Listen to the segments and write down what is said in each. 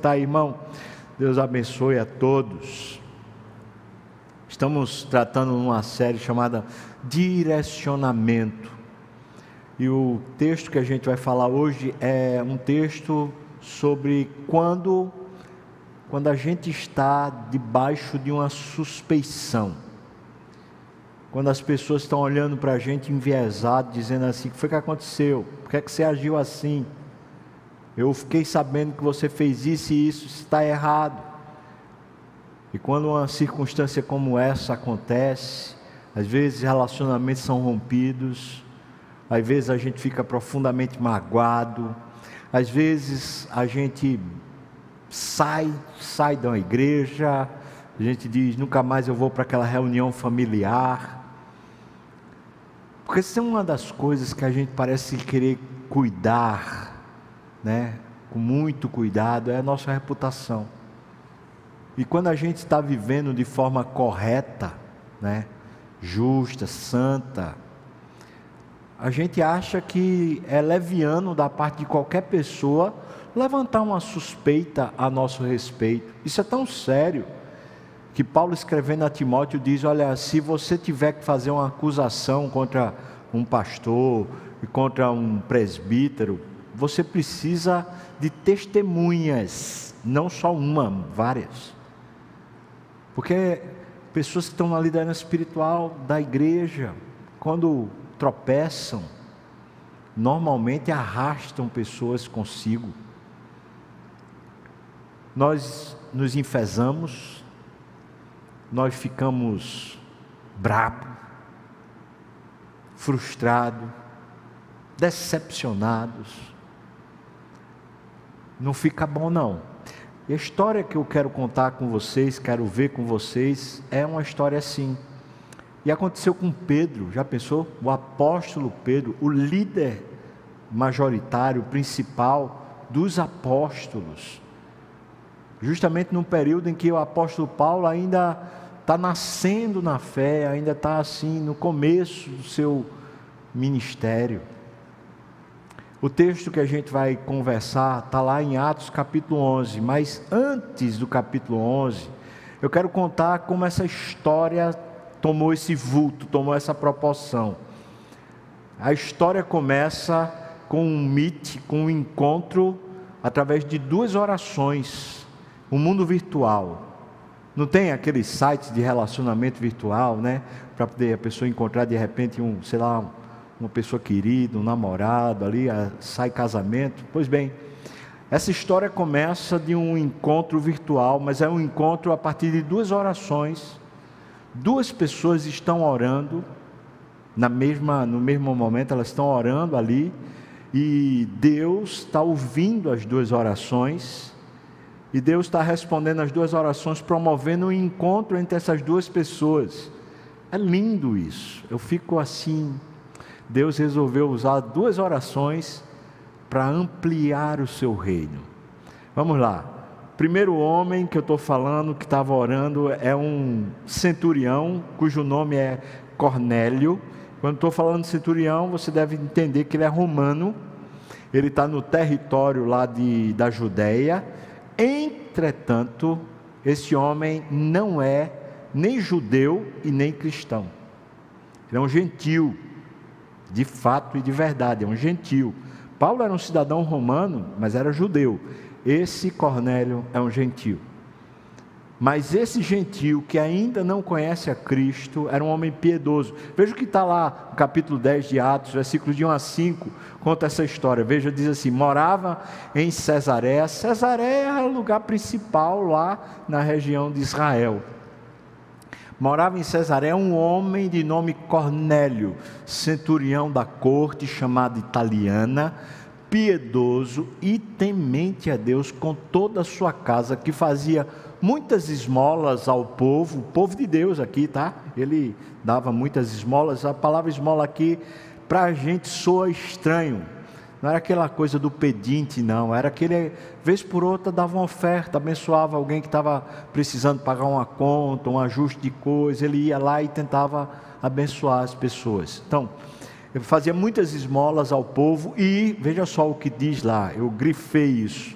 Tá, irmão? Deus abençoe a todos. Estamos tratando uma série chamada Direcionamento. E o texto que a gente vai falar hoje é um texto sobre quando quando a gente está debaixo de uma suspeição. Quando as pessoas estão olhando para a gente enviesado, dizendo assim: o que foi que aconteceu? Por que, é que você agiu assim? Eu fiquei sabendo que você fez isso e isso está errado. E quando uma circunstância como essa acontece, às vezes relacionamentos são rompidos, às vezes a gente fica profundamente magoado, às vezes a gente sai, sai da igreja, a gente diz, nunca mais eu vou para aquela reunião familiar. Porque isso é uma das coisas que a gente parece querer cuidar né, com muito cuidado, é a nossa reputação. E quando a gente está vivendo de forma correta, né, justa, santa, a gente acha que é leviano da parte de qualquer pessoa levantar uma suspeita a nosso respeito. Isso é tão sério que Paulo escrevendo a Timóteo diz: Olha, se você tiver que fazer uma acusação contra um pastor e contra um presbítero, você precisa de testemunhas, não só uma, várias. Porque pessoas que estão na liderança espiritual da igreja, quando tropeçam, normalmente arrastam pessoas consigo. Nós nos enfesamos, nós ficamos brabo, frustrados, decepcionados não fica bom não. E a história que eu quero contar com vocês, quero ver com vocês, é uma história assim. E aconteceu com Pedro, já pensou? O apóstolo Pedro, o líder majoritário, principal dos apóstolos. Justamente num período em que o apóstolo Paulo ainda está nascendo na fé, ainda está assim no começo do seu ministério. O texto que a gente vai conversar está lá em Atos capítulo 11, mas antes do capítulo 11, eu quero contar como essa história tomou esse vulto, tomou essa proporção. A história começa com um meet, com um encontro através de duas orações, o um mundo virtual. Não tem aqueles sites de relacionamento virtual, né? Para poder a pessoa encontrar de repente um, sei lá, uma pessoa querida, um namorado ali, sai casamento. Pois bem, essa história começa de um encontro virtual, mas é um encontro a partir de duas orações. Duas pessoas estão orando na mesma, no mesmo momento, elas estão orando ali e Deus está ouvindo as duas orações e Deus está respondendo as duas orações, promovendo um encontro entre essas duas pessoas. É lindo isso. Eu fico assim Deus resolveu usar duas orações para ampliar o seu reino. Vamos lá. Primeiro homem que eu estou falando, que estava orando, é um centurião, cujo nome é Cornélio. Quando estou falando de centurião, você deve entender que ele é romano, ele está no território lá de, da Judéia. Entretanto, esse homem não é nem judeu e nem cristão. Ele é um gentil de fato e de verdade, é um gentil. Paulo era um cidadão romano, mas era judeu. Esse Cornélio é um gentil. Mas esse gentil que ainda não conhece a Cristo era um homem piedoso. Veja o que está lá no capítulo 10 de Atos, versículos de 1 a 5, conta essa história. Veja, diz assim: morava em Cesareia. Cesareia era o lugar principal lá na região de Israel morava em Cesareia um homem de nome Cornélio, centurião da corte, chamado italiana, piedoso e temente a Deus com toda a sua casa, que fazia muitas esmolas ao povo, povo de Deus aqui, tá? Ele dava muitas esmolas, a palavra esmola aqui para a gente soa estranho, não era aquela coisa do pedinte, não. Era aquele, vez por outra, dava uma oferta, abençoava alguém que estava precisando pagar uma conta, um ajuste de coisa. Ele ia lá e tentava abençoar as pessoas. Então, eu fazia muitas esmolas ao povo e, veja só o que diz lá, eu grifei isso.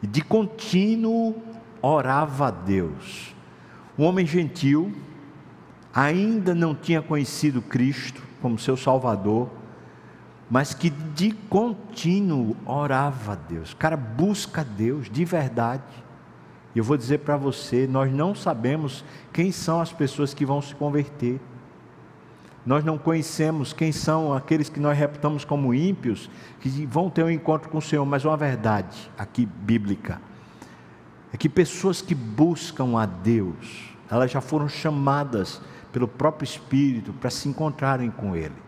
e de contínuo orava a Deus. Um homem gentil, ainda não tinha conhecido Cristo como seu Salvador, mas que de contínuo orava a Deus. O cara busca Deus de verdade. E eu vou dizer para você: nós não sabemos quem são as pessoas que vão se converter. Nós não conhecemos quem são aqueles que nós reputamos como ímpios, que vão ter um encontro com o Senhor, mas uma verdade aqui bíblica é que pessoas que buscam a Deus, elas já foram chamadas pelo próprio Espírito para se encontrarem com Ele.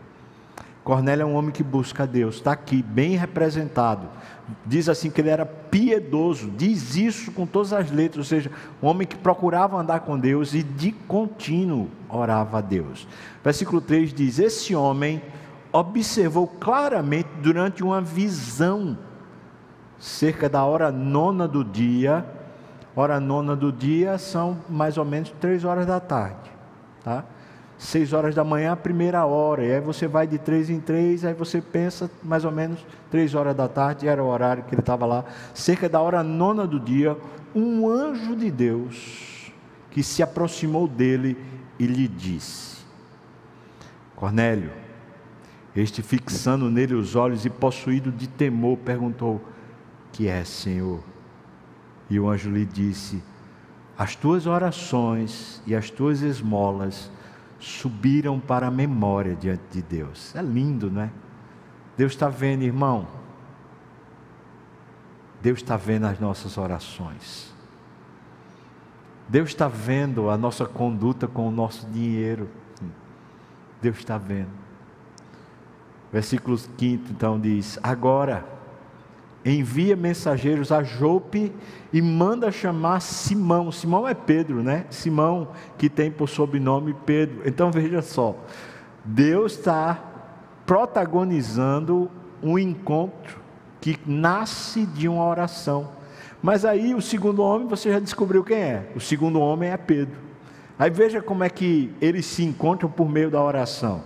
Cornélio é um homem que busca a Deus, está aqui, bem representado. Diz assim que ele era piedoso, diz isso com todas as letras, ou seja, um homem que procurava andar com Deus e de contínuo orava a Deus. Versículo 3 diz: Esse homem observou claramente durante uma visão, cerca da hora nona do dia, hora nona do dia são mais ou menos três horas da tarde, tá? Seis horas da manhã, a primeira hora, e aí você vai de três em três, aí você pensa mais ou menos três horas da tarde, era o horário que ele estava lá, cerca da hora nona do dia, um anjo de Deus que se aproximou dele e lhe disse: Cornélio, este fixando nele os olhos e possuído de temor, perguntou: Que é, Senhor? E o anjo lhe disse: As tuas orações e as tuas esmolas subiram para a memória diante de Deus. É lindo, não é? Deus está vendo, irmão. Deus está vendo as nossas orações. Deus está vendo a nossa conduta com o nosso dinheiro. Deus está vendo. Versículo 5 então diz: Agora envia mensageiros a Jope e manda chamar Simão. Simão é Pedro, né? Simão, que tem por sobrenome Pedro. Então veja só, Deus está protagonizando um encontro que nasce de uma oração. Mas aí o segundo homem, você já descobriu quem é. O segundo homem é Pedro. Aí veja como é que eles se encontram por meio da oração.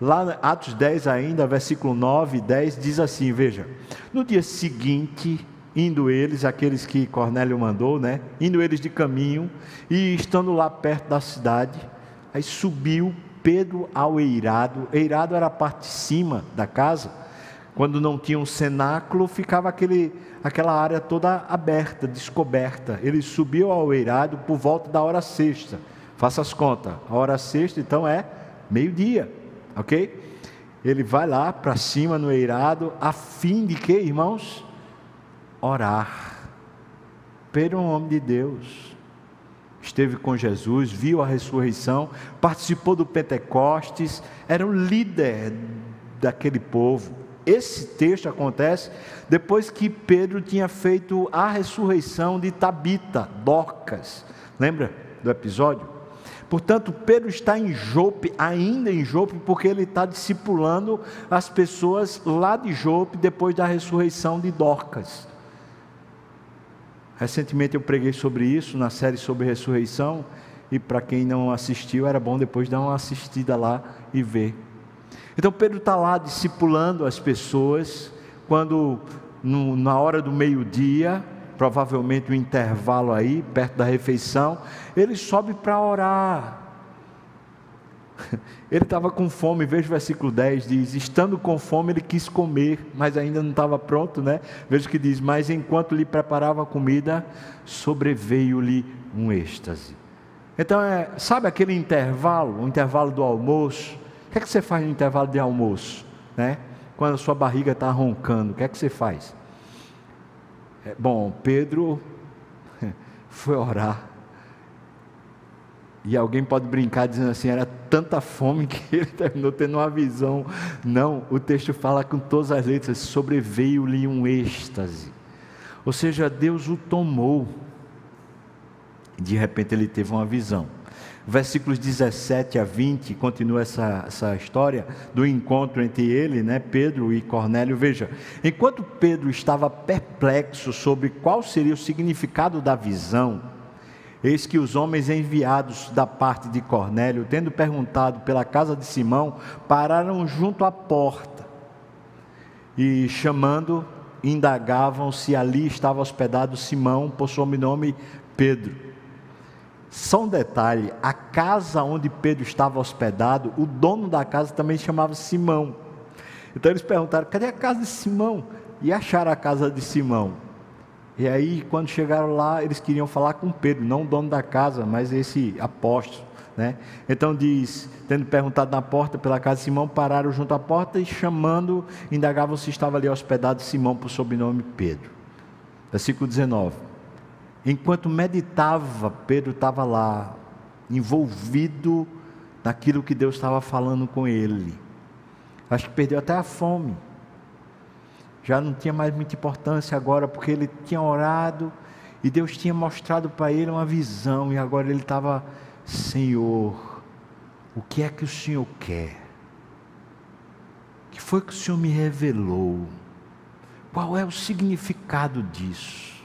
Lá Atos 10 ainda, versículo 9 e 10 diz assim, veja: No dia seguinte, indo eles, aqueles que Cornélio mandou, né? Indo eles de caminho e estando lá perto da cidade, aí subiu Pedro ao eirado. Eirado era a parte de cima da casa. Quando não tinha um cenáculo, ficava aquele, aquela área toda aberta, descoberta. Ele subiu ao eirado por volta da hora sexta. Faça as contas. A hora sexta, então, é meio-dia ok? Ele vai lá para cima no eirado, a fim de que, irmãos? Orar. Pedro é um homem de Deus, esteve com Jesus, viu a ressurreição, participou do Pentecostes, era o líder daquele povo. Esse texto acontece depois que Pedro tinha feito a ressurreição de Tabita, Dorcas. Lembra do episódio? Portanto, Pedro está em Jope, ainda em Jope, porque ele está discipulando as pessoas lá de Jope depois da ressurreição de Dorcas. Recentemente eu preguei sobre isso na série sobre ressurreição, e para quem não assistiu, era bom depois dar uma assistida lá e ver. Então Pedro está lá discipulando as pessoas, quando no, na hora do meio-dia, provavelmente um intervalo aí, perto da refeição, ele sobe para orar. Ele estava com fome, veja o versículo 10, diz: Estando com fome, ele quis comer, mas ainda não estava pronto, né? Veja que diz: Mas enquanto lhe preparava a comida, sobreveio-lhe um êxtase. Então, é, sabe aquele intervalo, o intervalo do almoço? O que é que você faz no intervalo de almoço? Né? Quando a sua barriga está roncando, o que é que você faz? É, bom, Pedro foi orar. E alguém pode brincar dizendo assim: era tanta fome que ele terminou tendo uma visão. Não, o texto fala com todas as letras: sobreveio-lhe um êxtase. Ou seja, Deus o tomou. De repente ele teve uma visão versículos 17 a 20, continua essa, essa história do encontro entre ele, né, Pedro e Cornélio. Veja, enquanto Pedro estava perplexo sobre qual seria o significado da visão, eis que os homens enviados da parte de Cornélio, tendo perguntado pela casa de Simão, pararam junto à porta e chamando, indagavam se ali estava hospedado Simão, por sobrenome Pedro. Só um detalhe: a casa onde Pedro estava hospedado, o dono da casa também chamava Simão. Então eles perguntaram: cadê a casa de Simão? E acharam a casa de Simão. E aí, quando chegaram lá, eles queriam falar com Pedro, não o dono da casa, mas esse apóstolo. Né? Então diz, tendo perguntado na porta pela casa de Simão, pararam junto à porta e chamando, indagavam se estava ali hospedado Simão por sobrenome Pedro. Versículo 19. Enquanto meditava, Pedro estava lá, envolvido naquilo que Deus estava falando com ele. Acho que perdeu até a fome. Já não tinha mais muita importância agora, porque ele tinha orado e Deus tinha mostrado para ele uma visão, e agora ele estava Senhor, o que é que o Senhor quer? O que foi que o Senhor me revelou? Qual é o significado disso?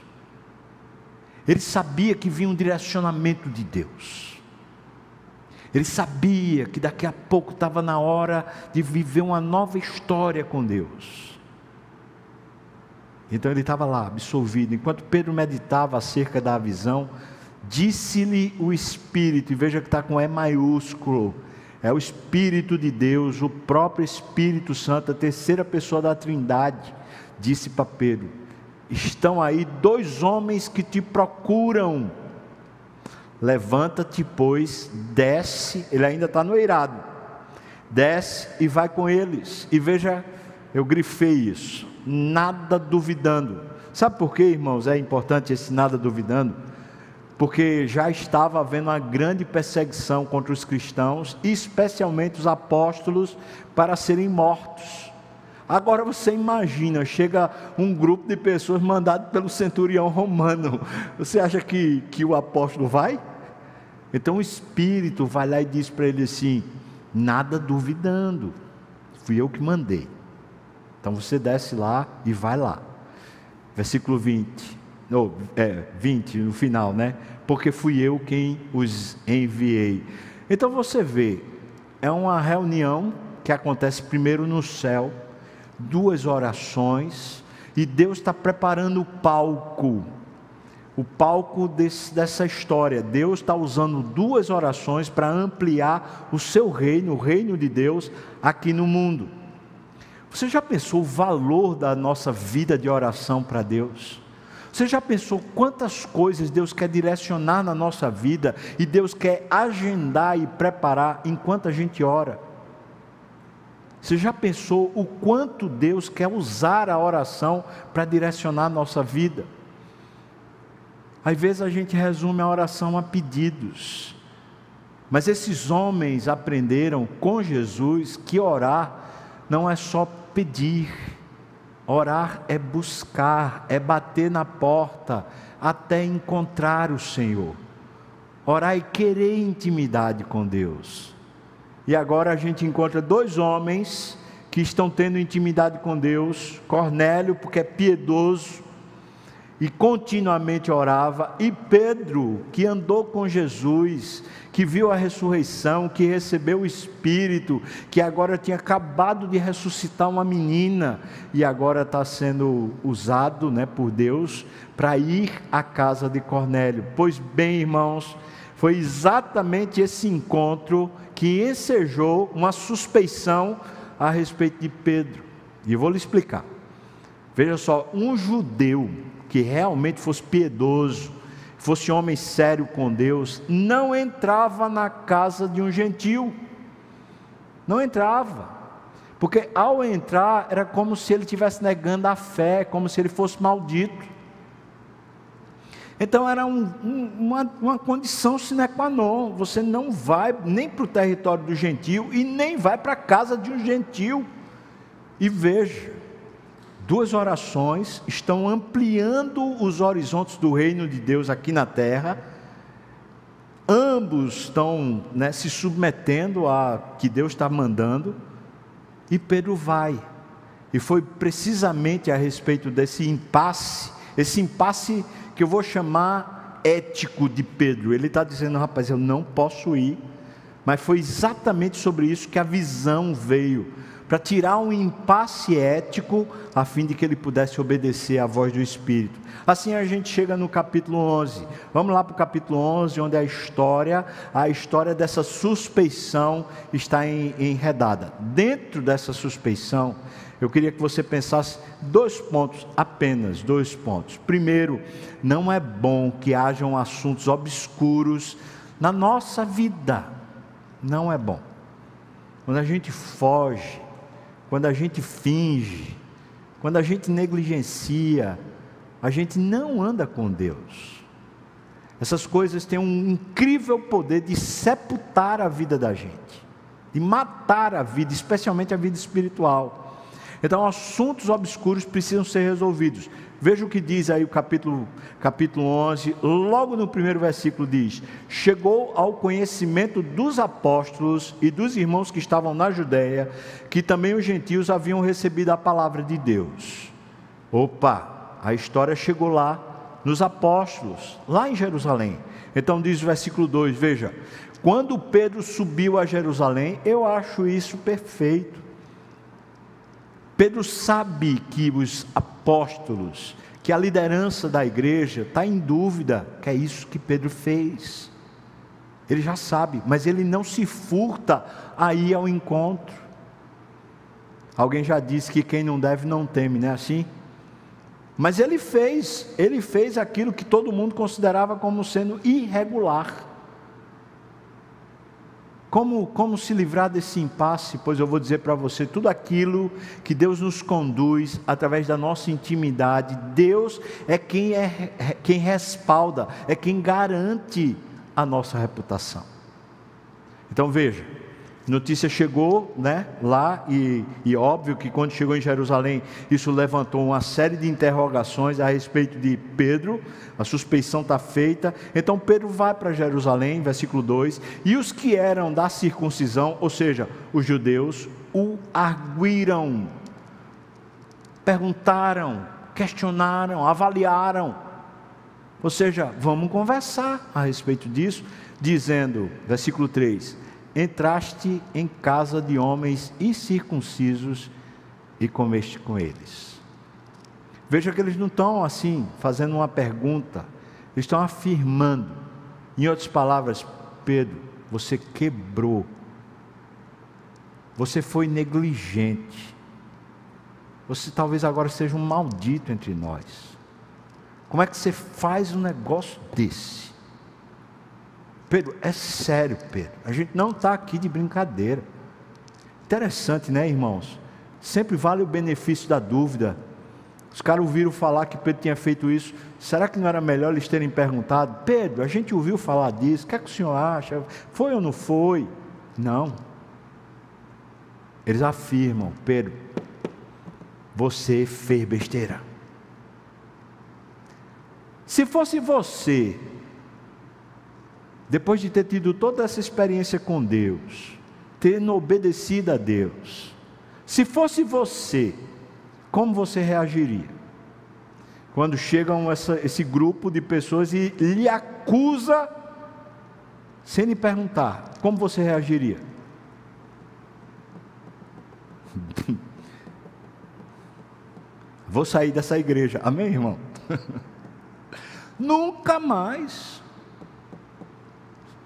Ele sabia que vinha um direcionamento de Deus. Ele sabia que daqui a pouco estava na hora de viver uma nova história com Deus. Então ele estava lá, absolvido. Enquanto Pedro meditava acerca da visão, Disse-lhe o Espírito, e veja que está com E maiúsculo, é o Espírito de Deus, o próprio Espírito Santo, a terceira pessoa da Trindade, disse para Pedro: Estão aí dois homens que te procuram. Levanta-te, pois, desce, ele ainda está no eirado, desce e vai com eles. E veja, eu grifei isso, nada duvidando. Sabe por quê, irmãos? É importante esse nada duvidando porque já estava havendo uma grande perseguição contra os cristãos, especialmente os apóstolos, para serem mortos. Agora você imagina, chega um grupo de pessoas mandado pelo centurião romano. Você acha que, que o apóstolo vai? Então o Espírito vai lá e diz para ele assim: nada duvidando, fui eu que mandei. Então você desce lá e vai lá. Versículo 20 no, é, 20 no final, né? Porque fui eu quem os enviei. Então você vê, é uma reunião que acontece primeiro no céu, duas orações, e Deus está preparando o palco, o palco desse, dessa história. Deus está usando duas orações para ampliar o seu reino, o reino de Deus, aqui no mundo. Você já pensou o valor da nossa vida de oração para Deus? Você já pensou quantas coisas Deus quer direcionar na nossa vida e Deus quer agendar e preparar enquanto a gente ora? Você já pensou o quanto Deus quer usar a oração para direcionar a nossa vida? Às vezes a gente resume a oração a pedidos, mas esses homens aprenderam com Jesus que orar não é só pedir, Orar é buscar, é bater na porta até encontrar o Senhor. Orar é querer intimidade com Deus. E agora a gente encontra dois homens que estão tendo intimidade com Deus: Cornélio, porque é piedoso, e continuamente orava, e Pedro, que andou com Jesus, que viu a ressurreição, que recebeu o Espírito, que agora tinha acabado de ressuscitar uma menina e agora está sendo usado né, por Deus para ir à casa de Cornélio. Pois bem, irmãos, foi exatamente esse encontro que ensejou uma suspeição a respeito de Pedro. E vou lhe explicar. Veja só, um judeu que realmente fosse piedoso, fosse homem sério com Deus, não entrava na casa de um gentil. Não entrava. Porque ao entrar era como se ele estivesse negando a fé, como se ele fosse maldito. Então era um, um, uma, uma condição sine qua non. Você não vai nem para o território do gentil e nem vai para a casa de um gentil. E veja, duas orações estão ampliando os horizontes do reino de Deus aqui na terra. Ambos estão né, se submetendo a que Deus está mandando, e Pedro vai. E foi precisamente a respeito desse impasse, esse impasse que eu vou chamar ético de Pedro. Ele está dizendo, rapaz, eu não posso ir, mas foi exatamente sobre isso que a visão veio para tirar um impasse ético, a fim de que ele pudesse obedecer à voz do Espírito. Assim a gente chega no capítulo 11. Vamos lá para o capítulo 11, onde a história, a história dessa suspeição está enredada. Dentro dessa suspeição, eu queria que você pensasse dois pontos, apenas dois pontos. Primeiro, não é bom que hajam assuntos obscuros na nossa vida. Não é bom. Quando a gente foge, quando a gente finge, quando a gente negligencia, a gente não anda com Deus. Essas coisas têm um incrível poder de sepultar a vida da gente, de matar a vida, especialmente a vida espiritual. Então, assuntos obscuros precisam ser resolvidos. Veja o que diz aí o capítulo, capítulo 11, logo no primeiro versículo diz: Chegou ao conhecimento dos apóstolos e dos irmãos que estavam na Judéia, que também os gentios haviam recebido a palavra de Deus. Opa, a história chegou lá nos apóstolos, lá em Jerusalém. Então diz o versículo 2, veja: Quando Pedro subiu a Jerusalém, eu acho isso perfeito. Pedro sabe que os apóstolos, que a liderança da igreja está em dúvida, que é isso que Pedro fez. Ele já sabe, mas ele não se furta a ir ao encontro. Alguém já disse que quem não deve não teme, não é assim? Mas ele fez, ele fez aquilo que todo mundo considerava como sendo irregular. Como, como se livrar desse impasse? Pois eu vou dizer para você: tudo aquilo que Deus nos conduz através da nossa intimidade, Deus é quem, é, é quem respalda, é quem garante a nossa reputação. Então veja, notícia chegou né, lá, e, e óbvio que quando chegou em Jerusalém, isso levantou uma série de interrogações a respeito de Pedro, a suspeição está feita. Então Pedro vai para Jerusalém, versículo 2, e os que eram da circuncisão, ou seja, os judeus, o arguíram, perguntaram, questionaram, avaliaram. Ou seja, vamos conversar a respeito disso, dizendo, versículo 3: entraste em casa de homens incircuncisos e comeste com eles. Veja que eles não estão assim, fazendo uma pergunta, eles estão afirmando. Em outras palavras, Pedro, você quebrou, você foi negligente, você talvez agora seja um maldito entre nós. Como é que você faz um negócio desse? Pedro, é sério, Pedro. A gente não está aqui de brincadeira. Interessante, né, irmãos? Sempre vale o benefício da dúvida. Os caras ouviram falar que Pedro tinha feito isso. Será que não era melhor eles terem perguntado? Pedro, a gente ouviu falar disso. O que é que o senhor acha? Foi ou não foi? Não. Eles afirmam, Pedro, você fez besteira. Se fosse você depois de ter tido toda essa experiência com Deus, tendo obedecido a Deus, se fosse você, como você reagiria? Quando chegam esse grupo de pessoas e lhe acusa, sem lhe perguntar, como você reagiria? Vou sair dessa igreja, amém, irmão? Nunca mais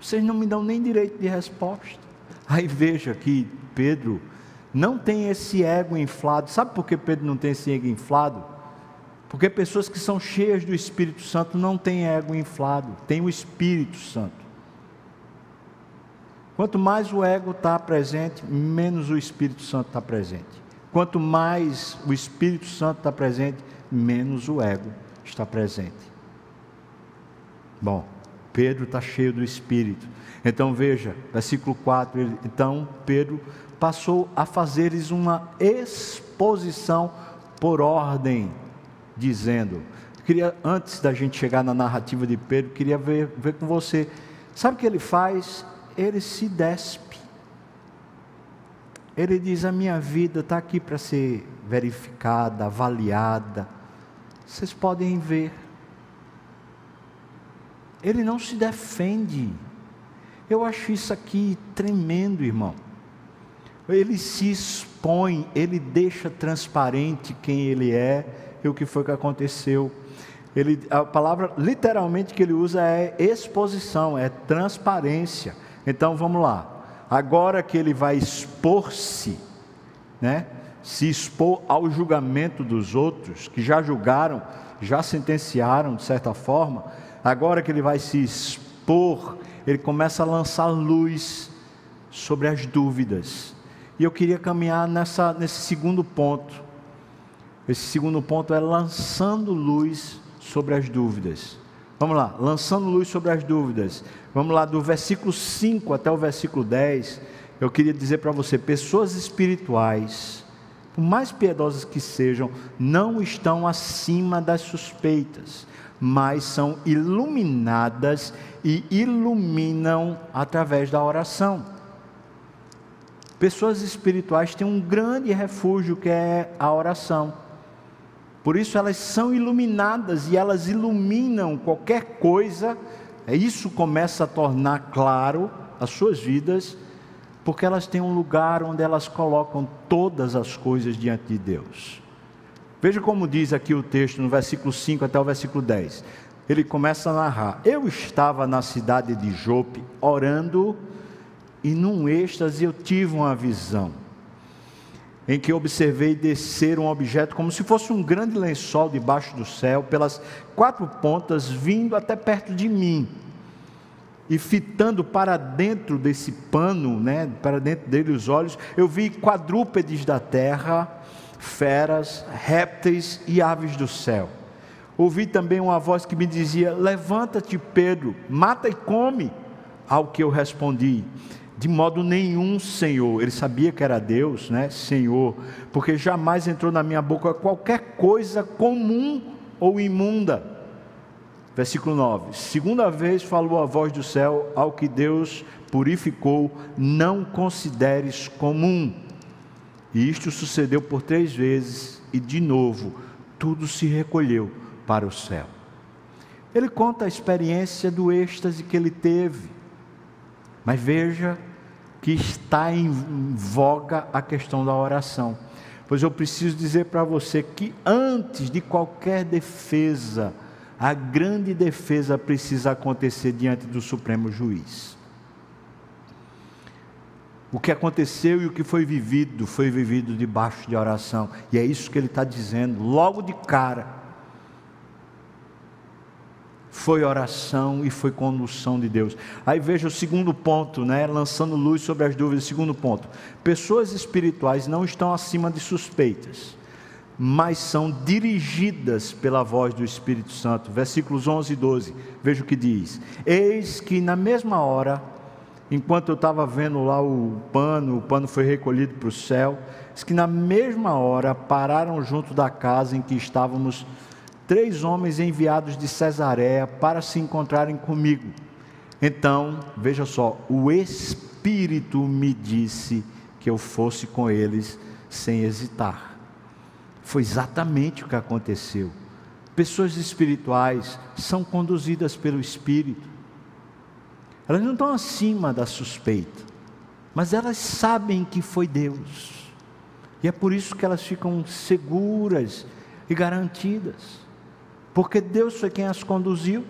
vocês não me dão nem direito de resposta. Aí veja que Pedro não tem esse ego inflado. Sabe por que Pedro não tem esse ego inflado? Porque pessoas que são cheias do Espírito Santo não têm ego inflado, tem o Espírito Santo. Quanto mais o ego está presente, menos o Espírito Santo está presente. Quanto mais o Espírito Santo está presente, menos o ego está presente. Bom, Pedro está cheio do Espírito. Então veja, versículo 4: ele, então Pedro passou a fazer-lhes uma exposição por ordem, dizendo: queria, antes da gente chegar na narrativa de Pedro, queria ver, ver com você. Sabe o que ele faz? Ele se despe. Ele diz: A minha vida está aqui para ser verificada, avaliada. Vocês podem ver. Ele não se defende. Eu acho isso aqui tremendo, irmão. ele se expõe, ele deixa transparente quem ele é e o que foi que aconteceu. Ele, a palavra literalmente que ele usa é exposição, é transparência. Então vamos lá. Agora que ele vai expor-se, né? Se expor ao julgamento dos outros que já julgaram, já sentenciaram de certa forma, agora que ele vai se expor, ele começa a lançar luz sobre as dúvidas. E eu queria caminhar nessa, nesse segundo ponto. Esse segundo ponto é lançando luz sobre as dúvidas. Vamos lá, lançando luz sobre as dúvidas. Vamos lá, do versículo 5 até o versículo 10. Eu queria dizer para você: pessoas espirituais, por mais piedosas que sejam, não estão acima das suspeitas, mas são iluminadas e iluminam através da oração. Pessoas espirituais têm um grande refúgio que é a oração. Por isso elas são iluminadas e elas iluminam qualquer coisa. É isso começa a tornar claro as suas vidas, porque elas têm um lugar onde elas colocam todas as coisas diante de Deus. Veja como diz aqui o texto no versículo 5 até o versículo 10. Ele começa a narrar: Eu estava na cidade de Jope orando e num êxtase eu tive uma visão, em que observei descer um objeto como se fosse um grande lençol debaixo do céu, pelas quatro pontas, vindo até perto de mim, e fitando para dentro desse pano, né, para dentro dele os olhos, eu vi quadrúpedes da terra, feras, répteis e aves do céu. Ouvi também uma voz que me dizia: Levanta-te, Pedro, mata e come. Ao que eu respondi: de modo nenhum, Senhor. Ele sabia que era Deus, né? Senhor, porque jamais entrou na minha boca qualquer coisa comum ou imunda. Versículo 9: Segunda vez falou a voz do céu ao que Deus purificou, não consideres comum. E isto sucedeu por três vezes, e de novo, tudo se recolheu para o céu. Ele conta a experiência do êxtase que ele teve. Mas veja que está em voga a questão da oração. Pois eu preciso dizer para você que antes de qualquer defesa, a grande defesa precisa acontecer diante do Supremo Juiz. O que aconteceu e o que foi vivido, foi vivido debaixo de oração. E é isso que ele está dizendo, logo de cara foi oração e foi condução de Deus. Aí veja o segundo ponto, né? Lançando luz sobre as dúvidas. Segundo ponto: pessoas espirituais não estão acima de suspeitas, mas são dirigidas pela voz do Espírito Santo. Versículos 11 e 12. Veja o que diz: Eis que na mesma hora, enquanto eu estava vendo lá o pano, o pano foi recolhido para o céu. Diz que na mesma hora pararam junto da casa em que estávamos três homens enviados de Cesareia para se encontrarem comigo. Então, veja só, o Espírito me disse que eu fosse com eles sem hesitar. Foi exatamente o que aconteceu. Pessoas espirituais são conduzidas pelo Espírito. Elas não estão acima da suspeita, mas elas sabem que foi Deus. E é por isso que elas ficam seguras e garantidas porque Deus foi quem as conduziu.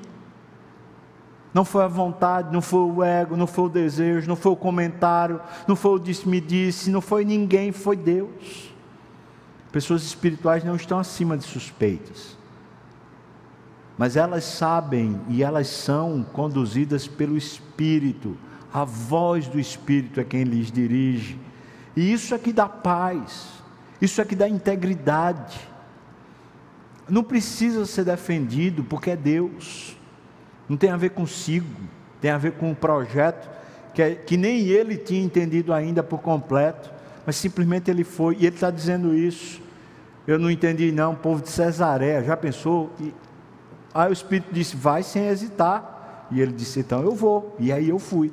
Não foi a vontade, não foi o ego, não foi o desejo, não foi o comentário, não foi o disse-me-disse, não foi ninguém, foi Deus. Pessoas espirituais não estão acima de suspeitas, mas elas sabem e elas são conduzidas pelo Espírito, a voz do Espírito é quem lhes dirige, e isso é que dá paz, isso é que dá integridade. Não precisa ser defendido porque é Deus, não tem a ver consigo, tem a ver com um projeto que, é, que nem ele tinha entendido ainda por completo, mas simplesmente ele foi, e ele está dizendo isso. Eu não entendi, não, povo de Cesareia, já pensou? E, aí o Espírito disse: vai sem hesitar. E ele disse: então eu vou. E aí eu fui.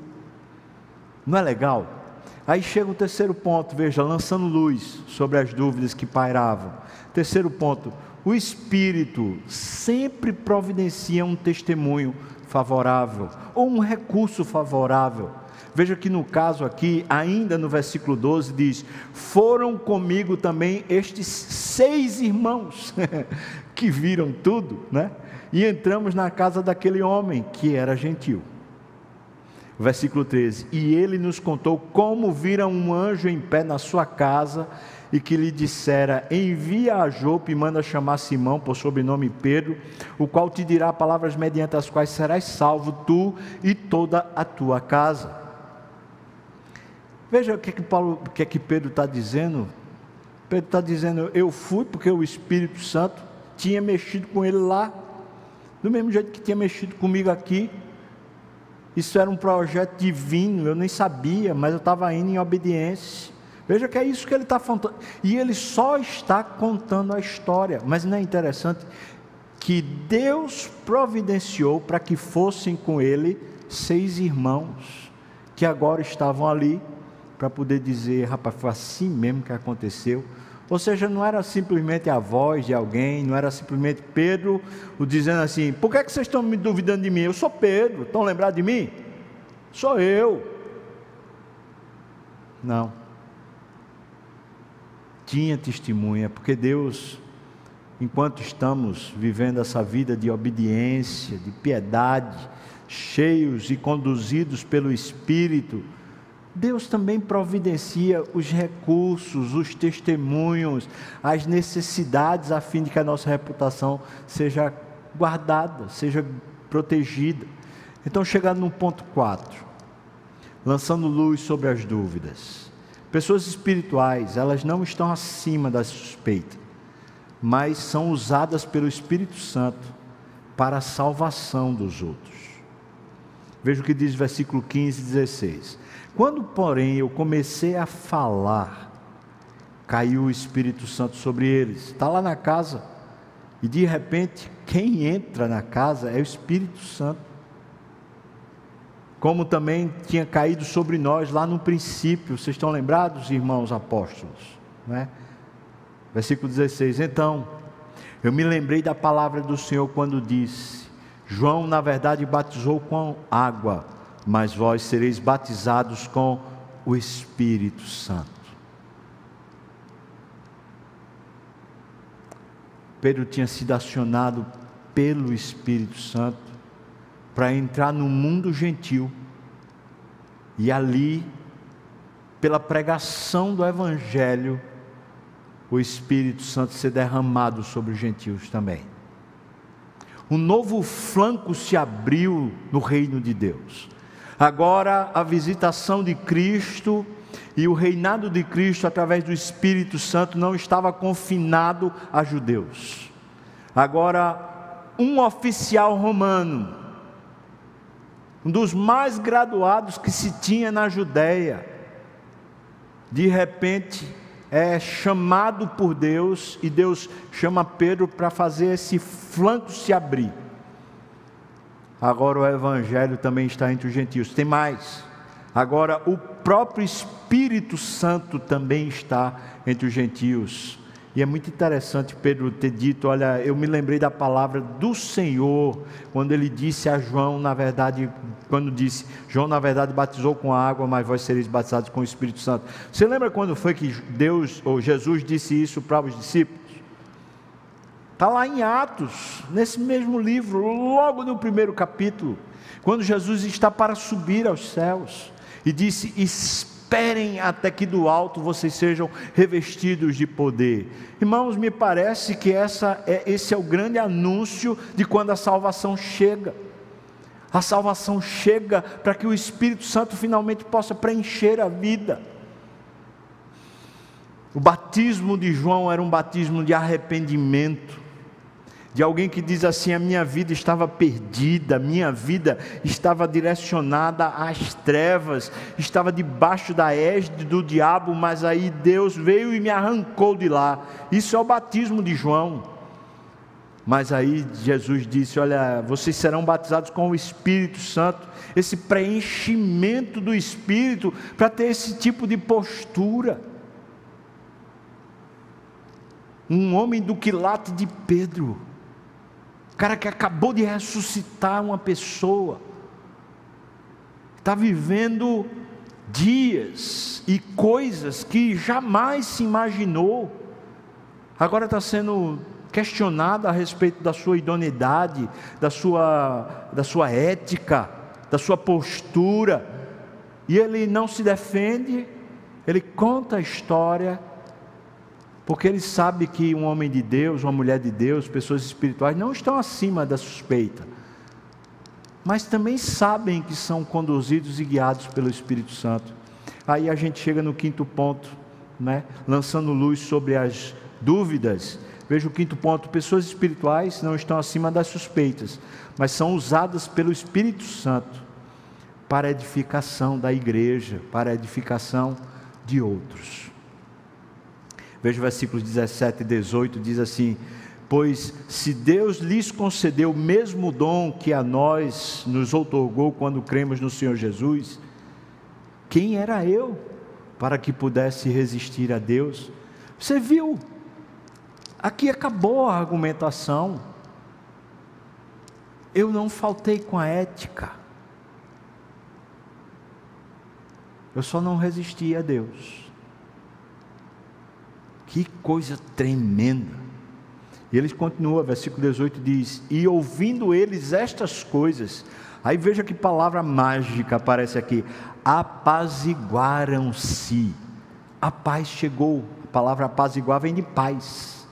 Não é legal? Aí chega o terceiro ponto, veja, lançando luz sobre as dúvidas que pairavam. Terceiro ponto, o Espírito sempre providencia um testemunho favorável ou um recurso favorável. Veja que no caso aqui, ainda no versículo 12, diz: Foram comigo também estes seis irmãos que viram tudo, né? E entramos na casa daquele homem que era gentil. Versículo 13: E ele nos contou como vira um anjo em pé na sua casa e que lhe dissera: Envia a Jope e manda chamar Simão, por sobrenome Pedro, o qual te dirá palavras mediante as quais serás salvo, tu e toda a tua casa. Veja o que, é que, Paulo, o que, é que Pedro está dizendo. Pedro está dizendo: Eu fui porque o Espírito Santo tinha mexido com ele lá, do mesmo jeito que tinha mexido comigo aqui. Isso era um projeto divino, eu nem sabia, mas eu estava indo em obediência. Veja que é isso que ele está falando. E ele só está contando a história. Mas não é interessante que Deus providenciou para que fossem com ele seis irmãos que agora estavam ali para poder dizer, rapaz, foi assim mesmo que aconteceu. Ou seja, não era simplesmente a voz de alguém, não era simplesmente Pedro o dizendo assim: por que, é que vocês estão me duvidando de mim? Eu sou Pedro, estão lembrados de mim? Sou eu. Não. Tinha testemunha, porque Deus, enquanto estamos vivendo essa vida de obediência, de piedade, cheios e conduzidos pelo Espírito, Deus também providencia os recursos, os testemunhos, as necessidades a fim de que a nossa reputação seja guardada, seja protegida. Então, chegando no ponto 4, lançando luz sobre as dúvidas. Pessoas espirituais, elas não estão acima da suspeita, mas são usadas pelo Espírito Santo para a salvação dos outros. Veja o que diz o versículo 15 e 16. Quando, porém, eu comecei a falar, caiu o Espírito Santo sobre eles. Está lá na casa. E de repente, quem entra na casa é o Espírito Santo. Como também tinha caído sobre nós lá no princípio. Vocês estão lembrados, irmãos apóstolos? Né? Versículo 16. Então, eu me lembrei da palavra do Senhor quando disse: João, na verdade, batizou com água mas vós sereis batizados com o Espírito Santo. Pedro tinha sido acionado pelo Espírito Santo para entrar no mundo gentil e ali, pela pregação do Evangelho, o Espírito Santo ser derramado sobre os gentios também. Um novo flanco se abriu no reino de Deus. Agora a visitação de Cristo e o reinado de Cristo através do Espírito Santo não estava confinado a judeus. Agora, um oficial romano, um dos mais graduados que se tinha na Judéia, de repente é chamado por Deus e Deus chama Pedro para fazer esse flanco se abrir agora o Evangelho também está entre os gentios. Tem mais, agora o próprio Espírito Santo também está entre os gentios. E é muito interessante Pedro ter dito: Olha, eu me lembrei da palavra do Senhor, quando ele disse a João, na verdade, quando disse: João, na verdade, batizou com água, mas vós sereis batizados com o Espírito Santo. Você lembra quando foi que Deus, ou Jesus, disse isso para os discípulos? Está lá em Atos, nesse mesmo livro, logo no primeiro capítulo, quando Jesus está para subir aos céus e disse: Esperem até que do alto vocês sejam revestidos de poder. Irmãos, me parece que essa é, esse é o grande anúncio de quando a salvação chega. A salvação chega para que o Espírito Santo finalmente possa preencher a vida. O batismo de João era um batismo de arrependimento de alguém que diz assim: a minha vida estava perdida, minha vida estava direcionada às trevas, estava debaixo da égide do diabo, mas aí Deus veio e me arrancou de lá. Isso é o batismo de João. Mas aí Jesus disse: Olha, vocês serão batizados com o Espírito Santo, esse preenchimento do Espírito, para ter esse tipo de postura. Um homem do quilate de Pedro cara que acabou de ressuscitar uma pessoa, está vivendo dias e coisas que jamais se imaginou, agora está sendo questionado a respeito da sua idoneidade, da sua, da sua ética, da sua postura, e ele não se defende, ele conta a história, porque ele sabe que um homem de Deus, uma mulher de Deus, pessoas espirituais não estão acima da suspeita, mas também sabem que são conduzidos e guiados pelo Espírito Santo. Aí a gente chega no quinto ponto, né? lançando luz sobre as dúvidas. Veja o quinto ponto: pessoas espirituais não estão acima das suspeitas, mas são usadas pelo Espírito Santo para edificação da igreja, para edificação de outros. Veja versículos 17 e 18: diz assim: Pois se Deus lhes concedeu o mesmo dom que a nós nos outorgou quando cremos no Senhor Jesus, quem era eu para que pudesse resistir a Deus? Você viu? Aqui acabou a argumentação. Eu não faltei com a ética. Eu só não resisti a Deus. Que coisa tremenda. E eles continuam, versículo 18 diz: E ouvindo eles estas coisas, aí veja que palavra mágica aparece aqui: apaziguaram-se. A paz chegou. A palavra apaziguar vem de paz.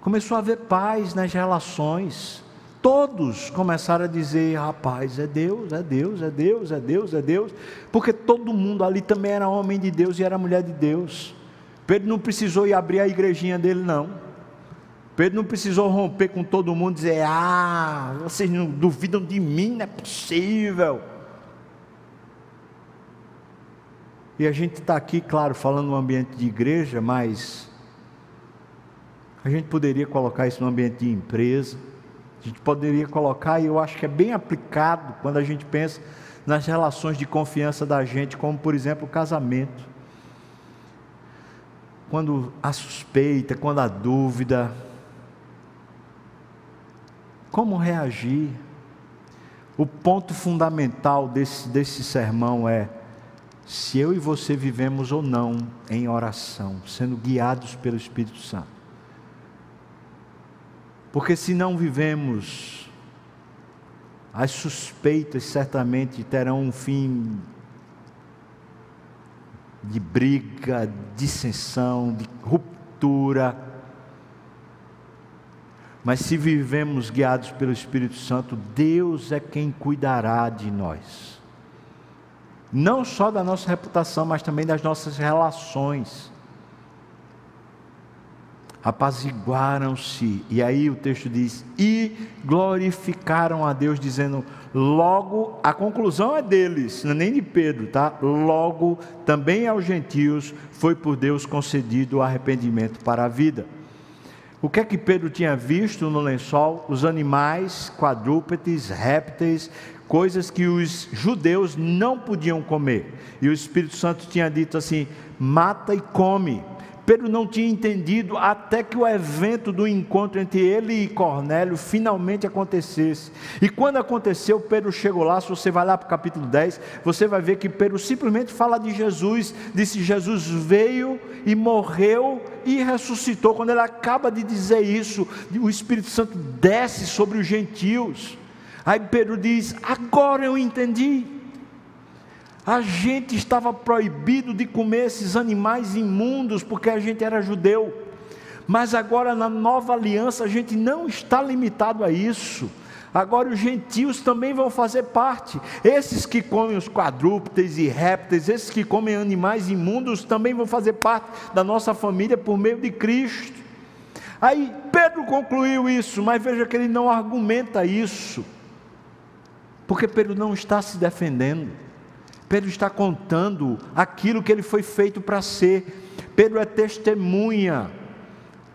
Começou a haver paz nas relações. Todos começaram a dizer: rapaz, é Deus, é Deus, é Deus, é Deus, é Deus, porque todo mundo ali também era homem de Deus e era mulher de Deus. Pedro não precisou ir abrir a igrejinha dele, não. Pedro não precisou romper com todo mundo e dizer: Ah, vocês não duvidam de mim, não é possível. E a gente está aqui, claro, falando no ambiente de igreja, mas a gente poderia colocar isso no ambiente de empresa. A gente poderia colocar, e eu acho que é bem aplicado quando a gente pensa nas relações de confiança da gente, como por exemplo o casamento quando há suspeita, quando há dúvida, como reagir? O ponto fundamental desse, desse sermão é se eu e você vivemos ou não em oração, sendo guiados pelo Espírito Santo. Porque se não vivemos, as suspeitas certamente terão um fim de briga, dissensão, de ruptura. Mas se vivemos guiados pelo Espírito Santo, Deus é quem cuidará de nós. Não só da nossa reputação, mas também das nossas relações apaziguaram-se. E aí o texto diz: e glorificaram a Deus, dizendo: logo, a conclusão é deles, não é nem de Pedro, tá? Logo, também aos gentios foi por Deus concedido o arrependimento para a vida. O que é que Pedro tinha visto no lençol? Os animais, quadrúpedes, répteis, coisas que os judeus não podiam comer. E o Espírito Santo tinha dito assim: mata e come. Pedro não tinha entendido até que o evento do encontro entre ele e Cornélio finalmente acontecesse. E quando aconteceu, Pedro chegou lá. Se você vai lá para o capítulo 10, você vai ver que Pedro simplesmente fala de Jesus. Disse: Jesus veio e morreu e ressuscitou. Quando ele acaba de dizer isso, o Espírito Santo desce sobre os gentios. Aí Pedro diz: Agora eu entendi. A gente estava proibido de comer esses animais imundos porque a gente era judeu. Mas agora na nova aliança a gente não está limitado a isso. Agora os gentios também vão fazer parte. Esses que comem os quadrúpedes e répteis, esses que comem animais imundos, também vão fazer parte da nossa família por meio de Cristo. Aí Pedro concluiu isso, mas veja que ele não argumenta isso, porque Pedro não está se defendendo. Pedro está contando aquilo que ele foi feito para ser. Pedro é testemunha.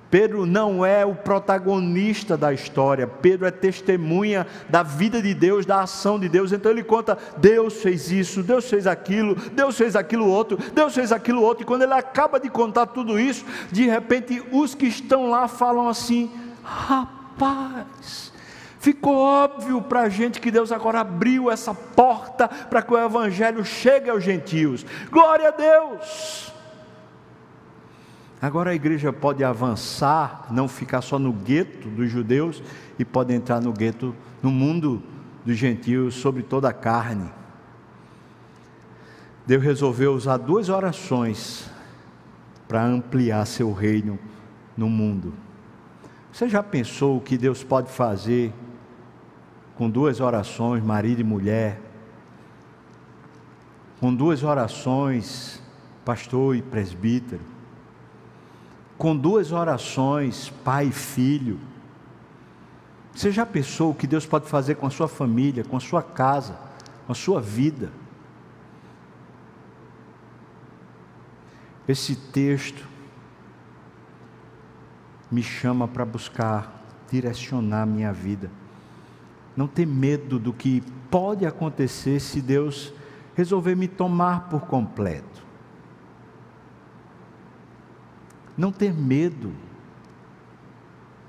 Pedro não é o protagonista da história, Pedro é testemunha da vida de Deus, da ação de Deus. Então ele conta: Deus fez isso, Deus fez aquilo, Deus fez aquilo outro, Deus fez aquilo outro. E quando ele acaba de contar tudo isso, de repente os que estão lá falam assim: rapaz, Ficou óbvio para a gente que Deus agora abriu essa porta para que o Evangelho chegue aos gentios. Glória a Deus! Agora a igreja pode avançar, não ficar só no gueto dos judeus e pode entrar no gueto, no mundo dos gentios, sobre toda a carne. Deus resolveu usar duas orações para ampliar seu reino no mundo. Você já pensou o que Deus pode fazer com duas orações, marido e mulher? Com duas orações, pastor e presbítero? Com duas orações, pai e filho? Você já pensou o que Deus pode fazer com a sua família, com a sua casa, com a sua vida? Esse texto me chama para buscar direcionar minha vida. Não ter medo do que pode acontecer se Deus resolver me tomar por completo. Não ter medo.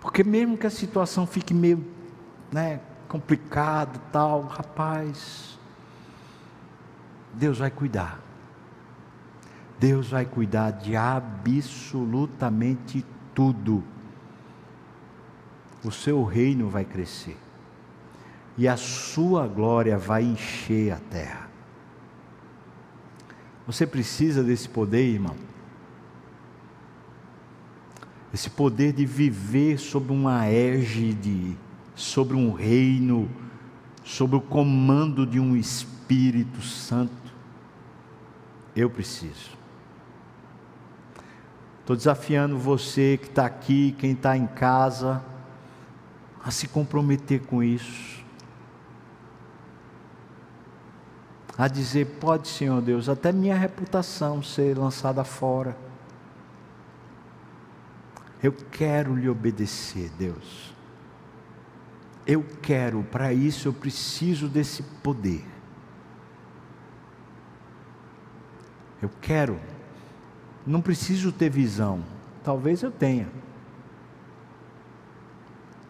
Porque mesmo que a situação fique meio, né, complicado, tal, rapaz, Deus vai cuidar. Deus vai cuidar de absolutamente tudo. O seu reino vai crescer. E a sua glória vai encher a terra. Você precisa desse poder, irmão. Esse poder de viver sob uma égide, sobre um reino, sob o comando de um Espírito Santo. Eu preciso. Estou desafiando você que está aqui, quem está em casa, a se comprometer com isso. A dizer: pode, Senhor Deus, até minha reputação ser lançada fora. Eu quero lhe obedecer, Deus. Eu quero, para isso eu preciso desse poder. Eu quero não preciso ter visão. Talvez eu tenha.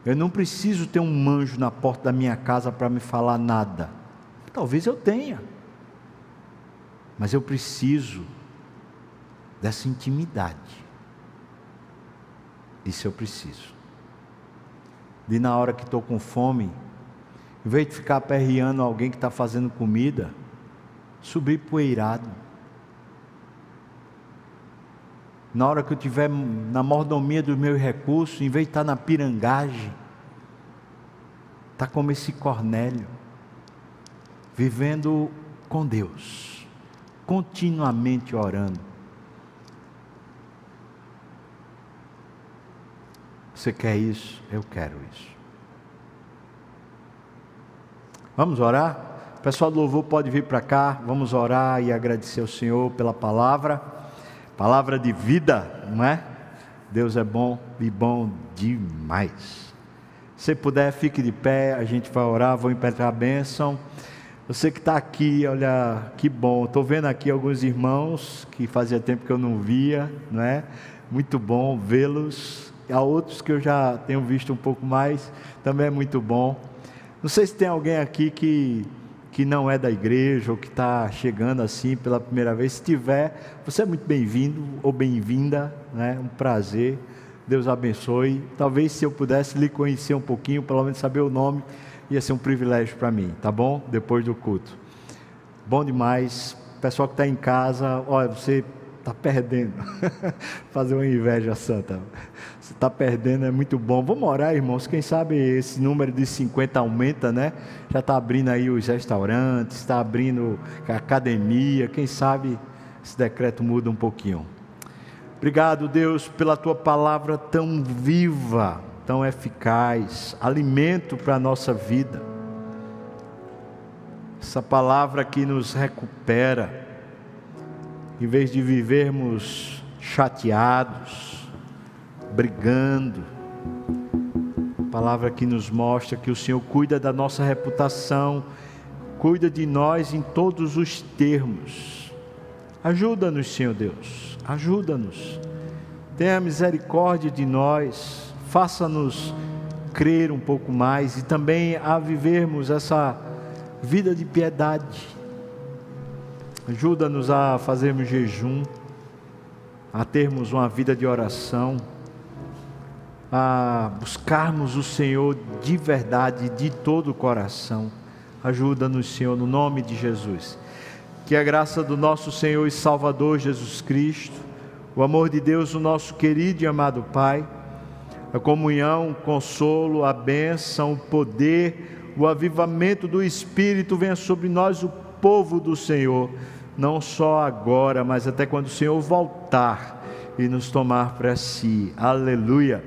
Eu não preciso ter um anjo na porta da minha casa para me falar nada. Talvez eu tenha. Mas eu preciso dessa intimidade. Isso eu preciso. De na hora que estou com fome, em vez de ficar aperreando alguém que está fazendo comida, subir poeirado na hora que eu estiver na mordomia dos meus recursos, em vez de estar na pirangagem, está como esse Cornélio, vivendo com Deus, continuamente orando. Você quer isso? Eu quero isso. Vamos orar? O pessoal do louvor pode vir para cá, vamos orar e agradecer ao Senhor pela palavra. Palavra de vida, não é? Deus é bom e bom demais. Se puder, fique de pé, a gente vai orar, vou impetrar a bênção. Você que está aqui, olha, que bom. Estou vendo aqui alguns irmãos que fazia tempo que eu não via, não é? Muito bom vê-los. Há outros que eu já tenho visto um pouco mais, também é muito bom. Não sei se tem alguém aqui que que não é da igreja ou que está chegando assim pela primeira vez, se tiver, você é muito bem-vindo ou bem-vinda, né? um prazer, Deus abençoe. Talvez se eu pudesse lhe conhecer um pouquinho, pelo menos saber o nome, ia ser um privilégio para mim, tá bom? Depois do culto. Bom demais. Pessoal que está em casa, olha, você está perdendo. Fazer uma inveja santa. Você está perdendo, é muito bom. Vamos orar, irmãos. Quem sabe esse número de 50 aumenta, né? Já está abrindo aí os restaurantes, está abrindo a academia. Quem sabe esse decreto muda um pouquinho. Obrigado, Deus, pela tua palavra tão viva, tão eficaz, alimento para a nossa vida. Essa palavra que nos recupera em vez de vivermos chateados, brigando. Palavra que nos mostra que o Senhor cuida da nossa reputação, cuida de nós em todos os termos. Ajuda-nos, Senhor Deus, ajuda-nos. Tenha misericórdia de nós, faça-nos crer um pouco mais e também a vivermos essa vida de piedade. Ajuda-nos a fazermos jejum, a termos uma vida de oração, a buscarmos o Senhor de verdade, de todo o coração. Ajuda-nos, Senhor, no nome de Jesus. Que a graça do nosso Senhor e Salvador Jesus Cristo, o amor de Deus, o nosso querido e amado Pai, a comunhão, o consolo, a bênção, o poder, o avivamento do Espírito venha sobre nós, o povo do Senhor, não só agora, mas até quando o Senhor voltar e nos tomar para si. Aleluia.